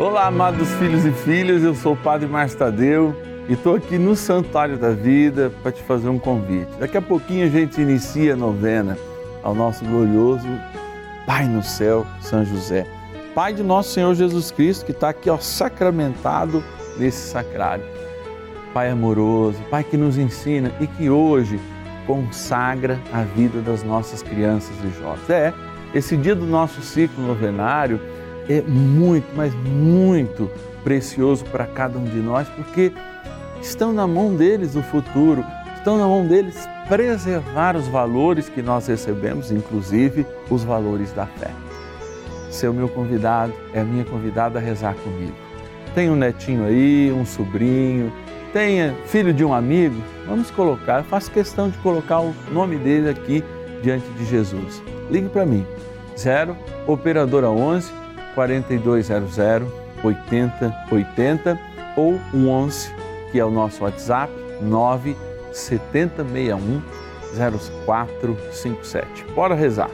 Olá, amados filhos e filhas, eu sou o Padre Márcio Tadeu e estou aqui no Santuário da Vida para te fazer um convite. Daqui a pouquinho a gente inicia a novena ao nosso glorioso Pai no céu, São José. Pai de nosso Senhor Jesus Cristo, que está aqui ó, sacramentado nesse sacrário. Pai amoroso, Pai que nos ensina e que hoje consagra a vida das nossas crianças e jovens. É, esse dia do nosso ciclo novenário é muito, mas muito precioso para cada um de nós, porque estão na mão deles o futuro, estão na mão deles preservar os valores que nós recebemos, inclusive os valores da fé. Seu meu convidado, é a minha convidada a rezar comigo. Tem um netinho aí, um sobrinho, tenha filho de um amigo, vamos colocar, faço questão de colocar o nome dele aqui diante de Jesus. Ligue para mim, 0 Operadora 11 4200 8080 ou 11, que é o nosso WhatsApp, 9 7061 0457. Bora rezar.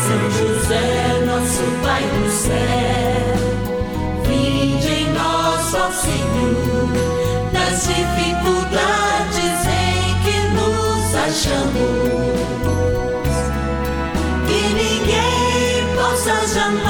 São José, nosso Pai do céu, vinde em nós, ó Senhor, nas dificuldades em que nos achamos. Ninguém possa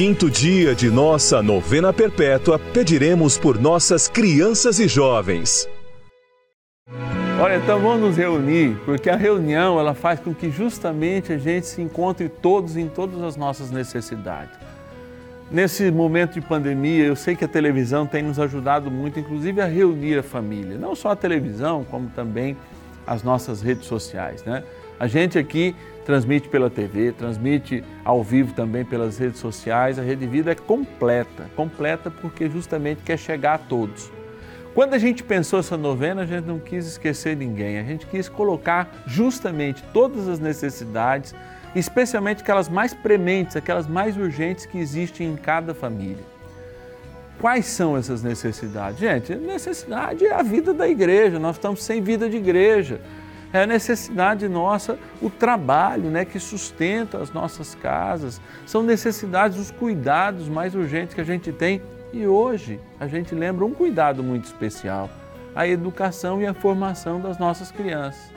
quinto dia de nossa novena perpétua, pediremos por nossas crianças e jovens. Olha, então vamos nos reunir, porque a reunião ela faz com que justamente a gente se encontre todos em todas as nossas necessidades. Nesse momento de pandemia, eu sei que a televisão tem nos ajudado muito, inclusive a reunir a família. Não só a televisão, como também as nossas redes sociais, né? A gente aqui transmite pela TV, transmite ao vivo também pelas redes sociais. A Rede Vida é completa, completa porque justamente quer chegar a todos. Quando a gente pensou essa novena, a gente não quis esquecer ninguém, a gente quis colocar justamente todas as necessidades, especialmente aquelas mais prementes, aquelas mais urgentes que existem em cada família. Quais são essas necessidades? Gente, necessidade é a vida da igreja, nós estamos sem vida de igreja é a necessidade nossa, o trabalho né, que sustenta as nossas casas, são necessidades, os cuidados mais urgentes que a gente tem. E hoje a gente lembra um cuidado muito especial, a educação e a formação das nossas crianças.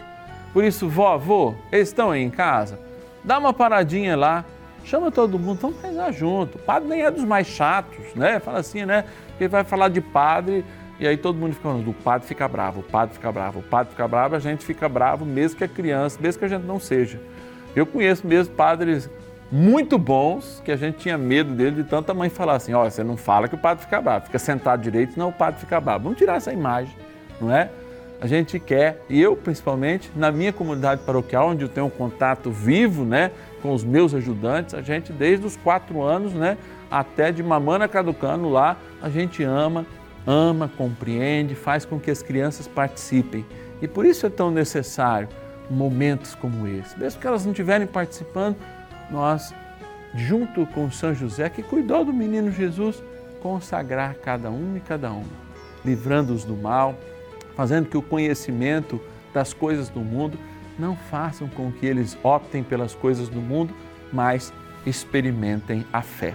Por isso, vó, vô, eles estão aí em casa? Dá uma paradinha lá, chama todo mundo, vamos rezar junto. O padre nem é dos mais chatos, né? Fala assim, né? Ele vai falar de padre, e aí todo mundo fica falando, o padre fica bravo, o padre fica bravo, o padre fica bravo, a gente fica bravo mesmo que é criança, mesmo que a gente não seja. Eu conheço mesmo padres muito bons que a gente tinha medo dele de tanta mãe falar assim, olha, você não fala que o padre fica bravo, fica sentado direito, senão o padre fica bravo. Vamos tirar essa imagem, não é? A gente quer, e eu principalmente, na minha comunidade paroquial, onde eu tenho um contato vivo né, com os meus ajudantes, a gente desde os quatro anos né, até de mamana caducando lá, a gente ama, ama, compreende, faz com que as crianças participem. E por isso é tão necessário momentos como esse. Mesmo que elas não estiverem participando, nós, junto com São José, que cuidou do menino Jesus, consagrar cada um e cada uma, livrando-os do mal, fazendo que o conhecimento das coisas do mundo não façam com que eles optem pelas coisas do mundo, mas experimentem a fé.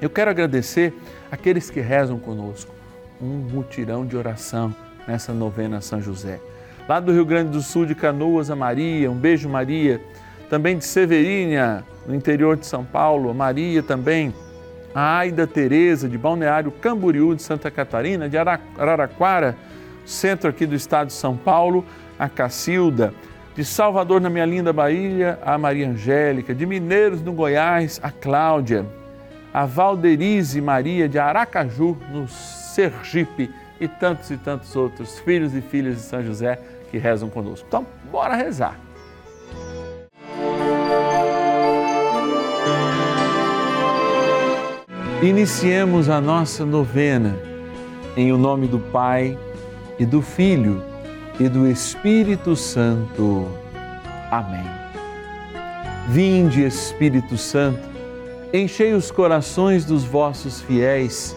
Eu quero agradecer aqueles que rezam conosco, um mutirão de oração nessa novena São José. Lá do Rio Grande do Sul, de Canoas a Maria, um beijo Maria. Também de Severínia, no interior de São Paulo, a Maria também. A Aida Tereza, de Balneário Camboriú, de Santa Catarina, de Araraquara, centro aqui do estado de São Paulo, a Cacilda. De Salvador, na minha linda Bahia, a Maria Angélica. De Mineiros, no Goiás, a Cláudia. A Valderize Maria, de Aracaju, no Sergipe e tantos e tantos outros filhos e filhas de São José que rezam conosco. Então, bora rezar. Iniciemos a nossa novena em o nome do Pai e do Filho e do Espírito Santo. Amém. Vinde, Espírito Santo, enchei os corações dos vossos fiéis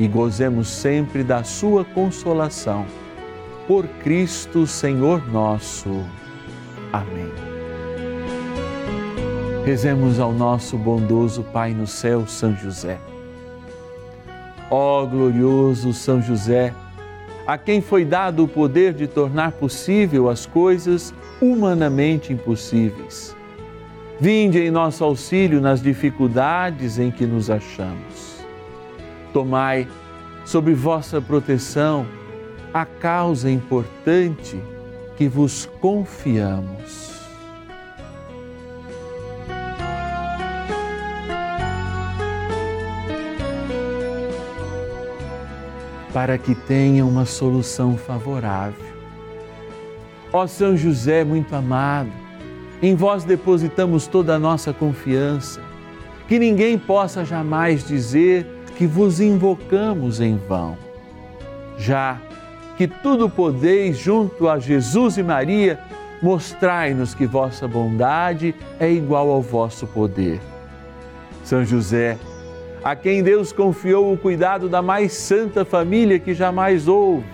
e gozemos sempre da sua consolação. Por Cristo, Senhor nosso. Amém. Rezemos ao nosso bondoso Pai no céu, São José. Ó glorioso São José, a quem foi dado o poder de tornar possível as coisas humanamente impossíveis. Vinde em nosso auxílio nas dificuldades em que nos achamos Tomai sob vossa proteção a causa importante que vos confiamos. Para que tenha uma solução favorável. Ó São José muito amado, em vós depositamos toda a nossa confiança, que ninguém possa jamais dizer que vos invocamos em vão. Já que tudo podeis junto a Jesus e Maria, mostrai-nos que vossa bondade é igual ao vosso poder. São José, a quem Deus confiou o cuidado da mais santa família que jamais houve,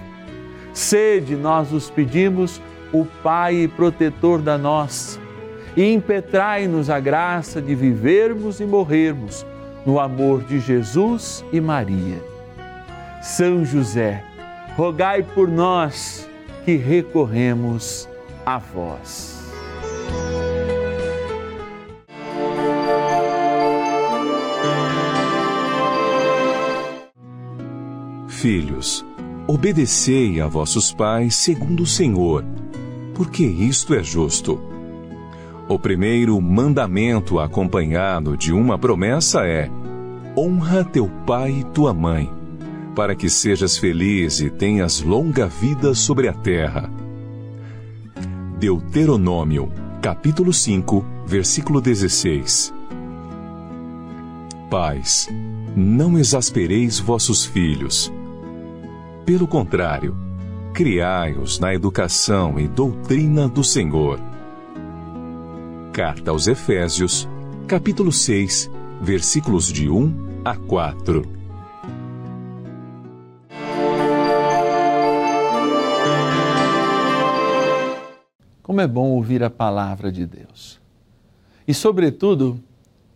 sede, nós os pedimos, o Pai e protetor da nossa, e impetrai-nos a graça de vivermos e morrermos no amor de Jesus e Maria. São José, rogai por nós que recorremos a vós. Filhos, obedecei a vossos pais segundo o Senhor, porque isto é justo. O primeiro mandamento acompanhado de uma promessa é: honra teu pai e tua mãe, para que sejas feliz e tenhas longa vida sobre a terra. Deuteronômio, capítulo 5, versículo 16. Pais, não exaspereis vossos filhos. Pelo contrário, criai-os na educação e doutrina do Senhor Carta aos Efésios, capítulo 6, versículos de 1 a 4. Como é bom ouvir a palavra de Deus. E, sobretudo,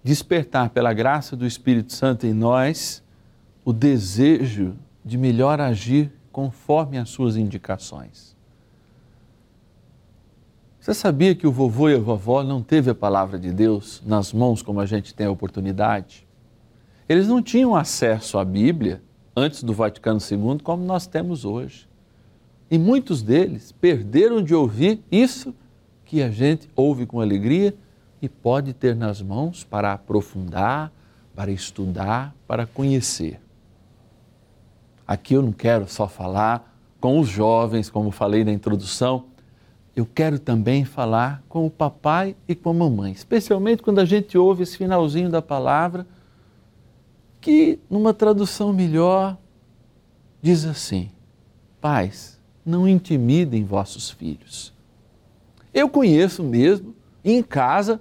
despertar pela graça do Espírito Santo em nós o desejo de melhor agir conforme as suas indicações. Você sabia que o vovô e a vovó não teve a palavra de Deus nas mãos como a gente tem a oportunidade? Eles não tinham acesso à Bíblia antes do Vaticano II como nós temos hoje. E muitos deles perderam de ouvir isso que a gente ouve com alegria e pode ter nas mãos para aprofundar, para estudar, para conhecer. aqui eu não quero só falar com os jovens, como falei na introdução, eu quero também falar com o papai e com a mamãe, especialmente quando a gente ouve esse finalzinho da palavra, que numa tradução melhor diz assim: Pais, não intimidem vossos filhos. Eu conheço mesmo, em casa,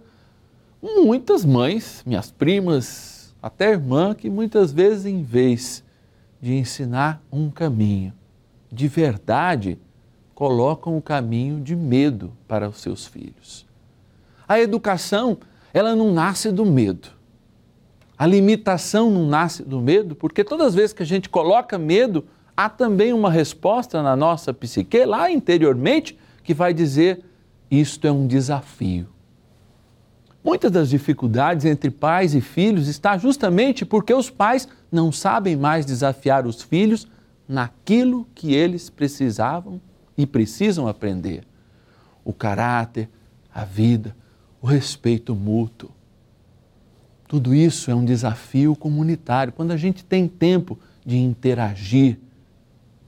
muitas mães, minhas primas, até irmã, que muitas vezes, em vez de ensinar um caminho de verdade, colocam o caminho de medo para os seus filhos. A educação, ela não nasce do medo. A limitação não nasce do medo, porque todas as vezes que a gente coloca medo, há também uma resposta na nossa psique, lá interiormente, que vai dizer: isto é um desafio. Muitas das dificuldades entre pais e filhos está justamente porque os pais não sabem mais desafiar os filhos naquilo que eles precisavam e precisam aprender: o caráter, a vida, o respeito mútuo. Tudo isso é um desafio comunitário. Quando a gente tem tempo de interagir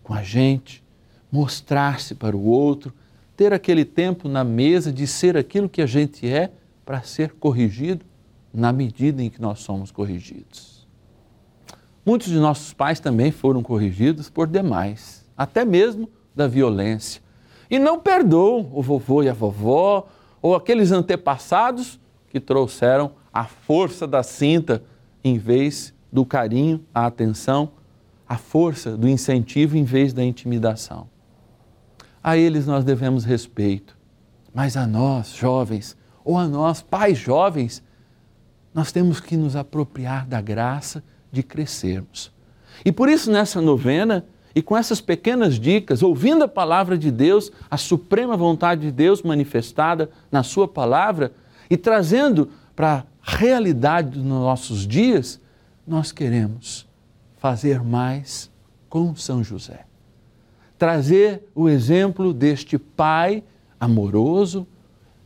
com a gente, mostrar-se para o outro, ter aquele tempo na mesa de ser aquilo que a gente é para ser corrigido na medida em que nós somos corrigidos. Muitos de nossos pais também foram corrigidos por demais, até mesmo da violência. E não perdoam o vovô e a vovó ou aqueles antepassados que trouxeram a força da cinta em vez do carinho, a atenção, a força do incentivo em vez da intimidação. A eles nós devemos respeito, mas a nós, jovens, ou a nós, pais jovens, nós temos que nos apropriar da graça de crescermos. E por isso, nessa novena, e com essas pequenas dicas, ouvindo a palavra de Deus, a suprema vontade de Deus manifestada na Sua palavra e trazendo para realidade dos nossos dias, nós queremos fazer mais com São José. Trazer o exemplo deste Pai amoroso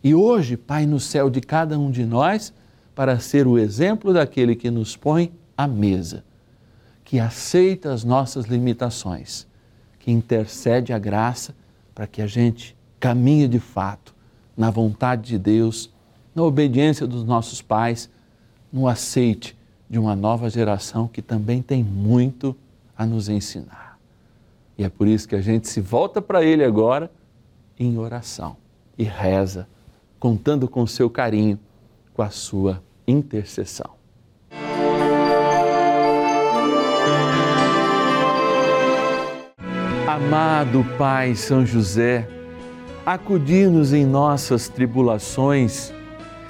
e hoje, Pai no céu de cada um de nós, para ser o exemplo daquele que nos põe à mesa que aceita as nossas limitações, que intercede a graça para que a gente caminhe de fato na vontade de Deus, na obediência dos nossos pais, no aceite de uma nova geração que também tem muito a nos ensinar. E é por isso que a gente se volta para Ele agora em oração e reza, contando com o seu carinho, com a sua intercessão. Amado Pai São José, acudir-nos em nossas tribulações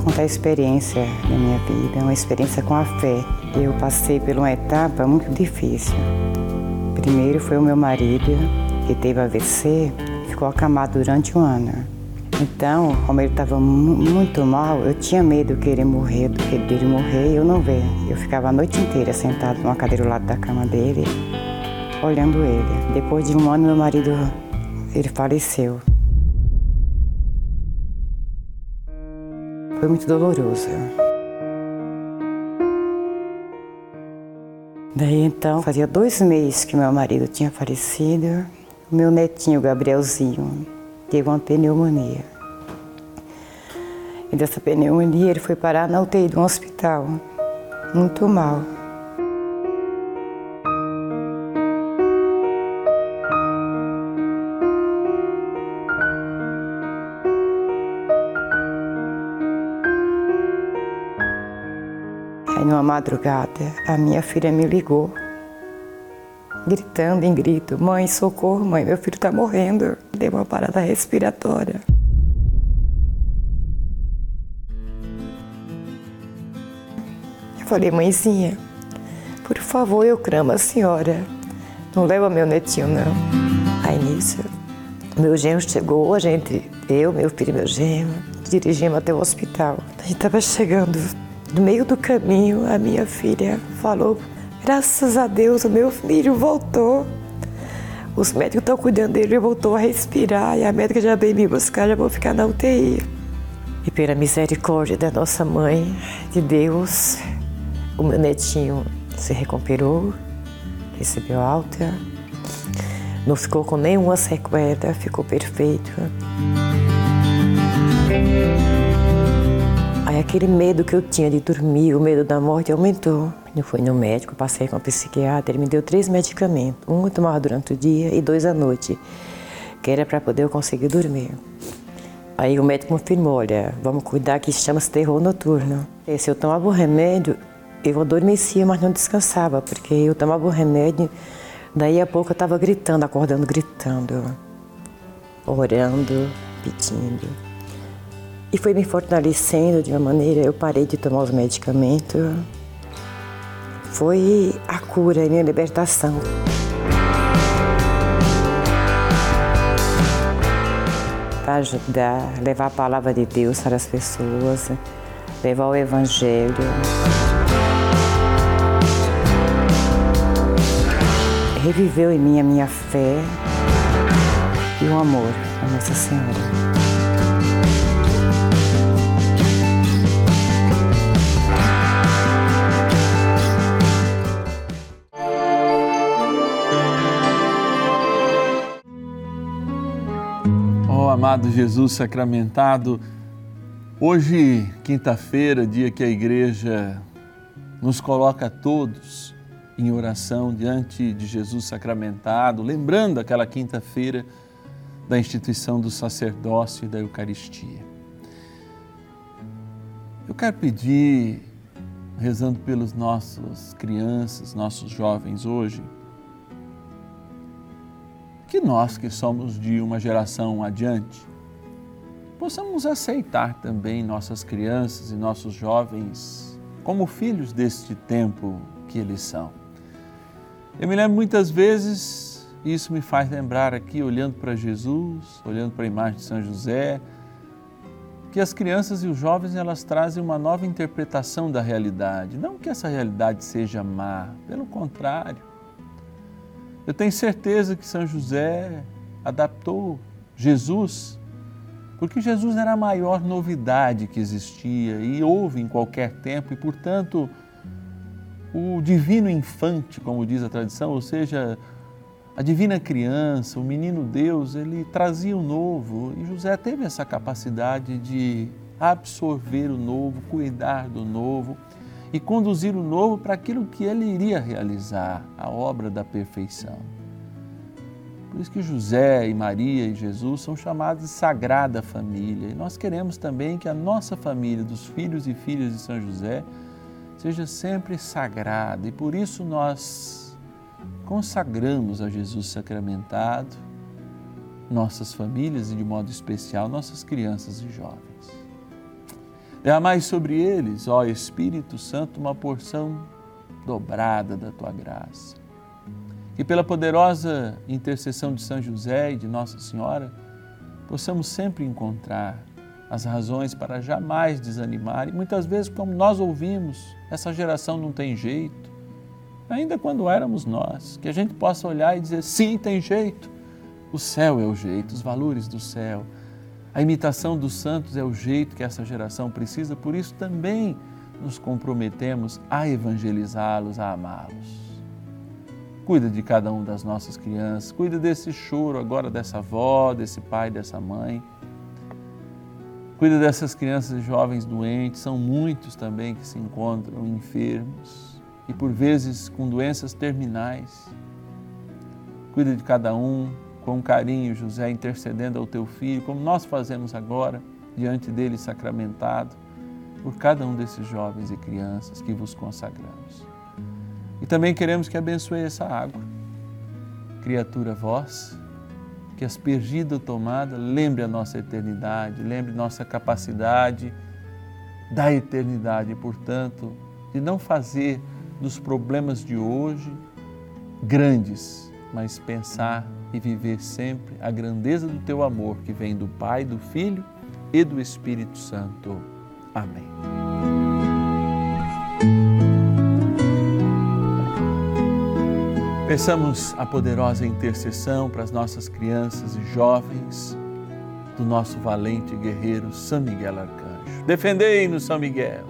Contar a experiência da minha vida, uma experiência com a fé. Eu passei por uma etapa muito difícil. Primeiro foi o meu marido, que teve AVC, ficou acamado durante um ano. Então, como ele estava muito mal, eu tinha medo que ele morrer, dele morrer e eu não ver. Eu ficava a noite inteira sentado numa cadeira ao lado da cama dele, olhando ele. Depois de um ano, meu marido ele faleceu. Foi muito doloroso. Daí então, fazia dois meses que meu marido tinha falecido. Meu netinho, Gabrielzinho, teve uma pneumonia. E dessa pneumonia ele foi parar na UTI de um hospital, muito mal. Aí numa madrugada, a minha filha me ligou, gritando em grito: Mãe, socorro, mãe, meu filho está morrendo. Deu uma parada respiratória. Eu falei, mãezinha, por favor, eu clamo a senhora. Não leva meu netinho, não. Aí nisso, meu genro chegou, a gente, eu, meu filho e meu genro, dirigimos até o hospital. A gente estava chegando no meio do caminho, a minha filha falou: Graças a Deus, o meu filho voltou. Os médicos estão cuidando dele, ele voltou a respirar e a médica já veio me buscar, já vou ficar na UTI. E pela misericórdia da nossa mãe, de Deus, o meu netinho se recuperou, recebeu alta, não ficou com nenhuma sequela, ficou perfeito. Aquele medo que eu tinha de dormir, o medo da morte aumentou. Eu fui no médico, passei com a psiquiatra, ele me deu três medicamentos. Um eu tomava durante o dia e dois à noite, que era para poder eu conseguir dormir. Aí o médico confirmou, olha, vamos cuidar que chama-se terror noturno. E se eu tomava o remédio, eu adormecia, mas não descansava, porque eu tomava o remédio, daí a pouco eu estava gritando, acordando, gritando, orando, pedindo. E foi me fortalecendo de uma maneira, eu parei de tomar os medicamentos. Foi a cura e minha libertação. Para ajudar, levar a palavra de Deus para as pessoas, levar o Evangelho. Reviveu em mim a minha fé e o amor a Nossa Senhora. Amado Jesus sacramentado, hoje, quinta-feira, dia que a igreja nos coloca todos em oração diante de Jesus sacramentado, lembrando aquela quinta-feira da instituição do sacerdócio e da Eucaristia. Eu quero pedir, rezando pelos nossos crianças, nossos jovens hoje, que nós que somos de uma geração adiante, possamos aceitar também nossas crianças e nossos jovens como filhos deste tempo que eles são. Eu me lembro muitas vezes, e isso me faz lembrar aqui, olhando para Jesus, olhando para a imagem de São José, que as crianças e os jovens elas trazem uma nova interpretação da realidade. Não que essa realidade seja má, pelo contrário. Eu tenho certeza que São José adaptou Jesus, porque Jesus era a maior novidade que existia e houve em qualquer tempo, e portanto, o divino infante, como diz a tradição, ou seja, a divina criança, o menino Deus, ele trazia o novo e José teve essa capacidade de absorver o novo, cuidar do novo e conduzir o novo para aquilo que ele iria realizar, a obra da perfeição. Por isso que José e Maria e Jesus são chamados de Sagrada Família. E nós queremos também que a nossa família, dos filhos e filhas de São José, seja sempre sagrada. E por isso nós consagramos a Jesus sacramentado nossas famílias e, de modo especial, nossas crianças e jovens. Derramai sobre eles, ó Espírito Santo, uma porção dobrada da tua graça. Que pela poderosa intercessão de São José e de Nossa Senhora, possamos sempre encontrar as razões para jamais desanimar. E muitas vezes, como nós ouvimos, essa geração não tem jeito, ainda quando éramos nós, que a gente possa olhar e dizer: sim, tem jeito. O céu é o jeito, os valores do céu. A imitação dos santos é o jeito que essa geração precisa, por isso também nos comprometemos a evangelizá-los, a amá-los. Cuida de cada um das nossas crianças, cuida desse choro agora dessa avó, desse pai, dessa mãe. Cuida dessas crianças e jovens doentes, são muitos também que se encontram enfermos e por vezes com doenças terminais. Cuida de cada um com carinho, José, intercedendo ao teu filho, como nós fazemos agora, diante dele sacramentado, por cada um desses jovens e crianças que vos consagramos. E também queremos que abençoe essa água. Criatura vós, que aspergida ou tomada, lembre a nossa eternidade, lembre nossa capacidade da eternidade, portanto, de não fazer dos problemas de hoje grandes, mas pensar e viver sempre a grandeza do teu amor que vem do Pai, do Filho e do Espírito Santo. Amém. Peçamos a poderosa intercessão para as nossas crianças e jovens do nosso valente guerreiro São Miguel Arcanjo. Defendei-nos, São Miguel.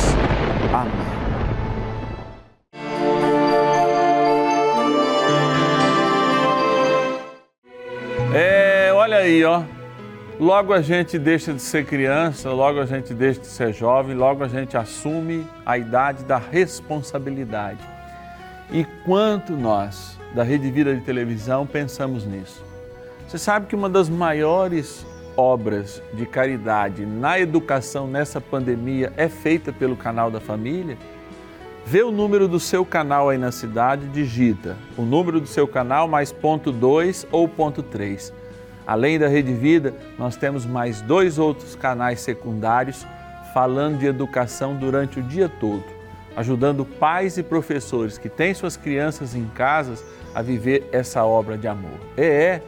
Amém. É, olha aí, ó. Logo a gente deixa de ser criança, logo a gente deixa de ser jovem, logo a gente assume a idade da responsabilidade. E quanto nós, da Rede Vida de Televisão, pensamos nisso? Você sabe que uma das maiores obras de caridade na educação nessa pandemia é feita pelo canal da família? Vê o número do seu canal aí na cidade, digita o número do seu canal mais ponto 2 ou ponto 3. Além da Rede Vida, nós temos mais dois outros canais secundários falando de educação durante o dia todo, ajudando pais e professores que têm suas crianças em casas a viver essa obra de amor. É, é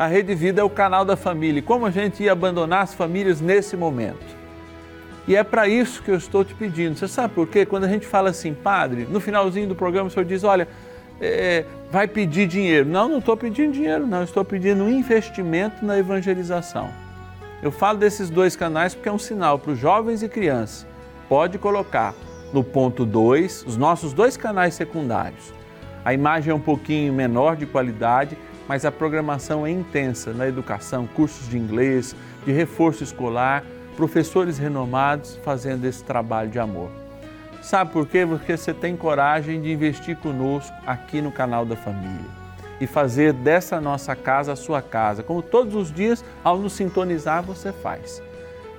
a Rede Vida é o canal da família. Como a gente ia abandonar as famílias nesse momento? E é para isso que eu estou te pedindo. Você sabe por quê? Quando a gente fala assim, padre, no finalzinho do programa o senhor diz: olha, é, vai pedir dinheiro. Não, não estou pedindo dinheiro, não. Estou pedindo um investimento na evangelização. Eu falo desses dois canais porque é um sinal para os jovens e crianças. Pode colocar no ponto 2, os nossos dois canais secundários. A imagem é um pouquinho menor de qualidade mas a programação é intensa na educação, cursos de inglês, de reforço escolar, professores renomados fazendo esse trabalho de amor. Sabe por quê? Porque você tem coragem de investir conosco aqui no canal da família e fazer dessa nossa casa a sua casa, como todos os dias, ao nos sintonizar, você faz.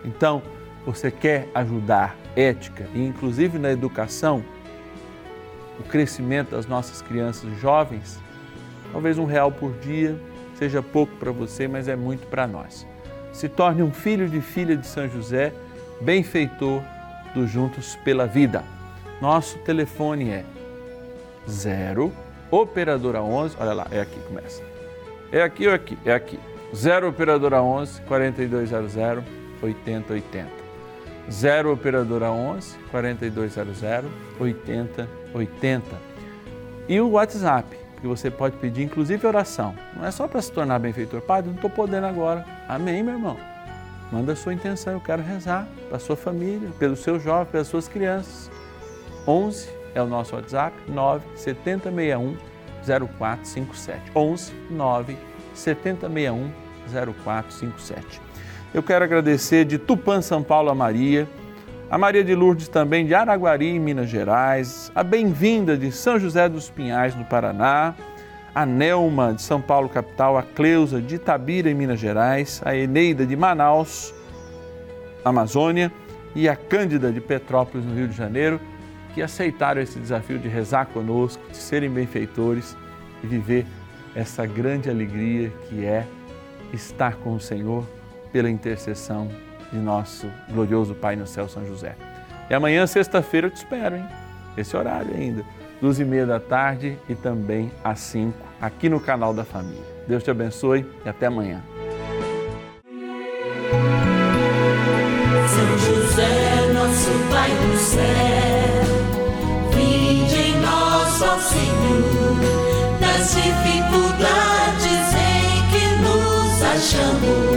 Então, você quer ajudar ética e inclusive na educação, o crescimento das nossas crianças jovens? Talvez um real por dia seja pouco para você, mas é muito para nós. Se torne um filho de filha de São José, benfeitor do Juntos pela Vida. Nosso telefone é 0 operadora 11, olha lá, é aqui começa. É aqui ou é aqui? É aqui. 0 operadora 11 4200 8080. 0 operadora 11 4200 8080. E o WhatsApp que você pode pedir, inclusive oração. Não é só para se tornar benfeitor. Padre, não estou podendo agora. Amém, meu irmão. Manda a sua intenção, eu quero rezar para sua família, pelos seus jovens, pelas suas crianças. 11 é o nosso WhatsApp, 9 7061 0457. 11 9 7061 0457. Eu quero agradecer de Tupã, São Paulo, a Maria, a Maria de Lourdes também de Araguari, Minas Gerais, a bem-vinda de São José dos Pinhais, no Paraná, a Nelma de São Paulo, capital, a Cleusa de Itabira, em Minas Gerais, a Eneida de Manaus, Amazônia, e a Cândida de Petrópolis, no Rio de Janeiro, que aceitaram esse desafio de rezar conosco, de serem benfeitores e viver essa grande alegria que é estar com o Senhor pela intercessão de nosso glorioso Pai no céu, São José. E amanhã, sexta-feira, eu te espero, hein? Esse horário ainda, duas e meia da tarde e também às cinco, aqui no canal da Família. Deus te abençoe e até amanhã. São José, nosso Pai do céu, vinde em nós, ó Senhor, nas dificuldades em que nos achamos,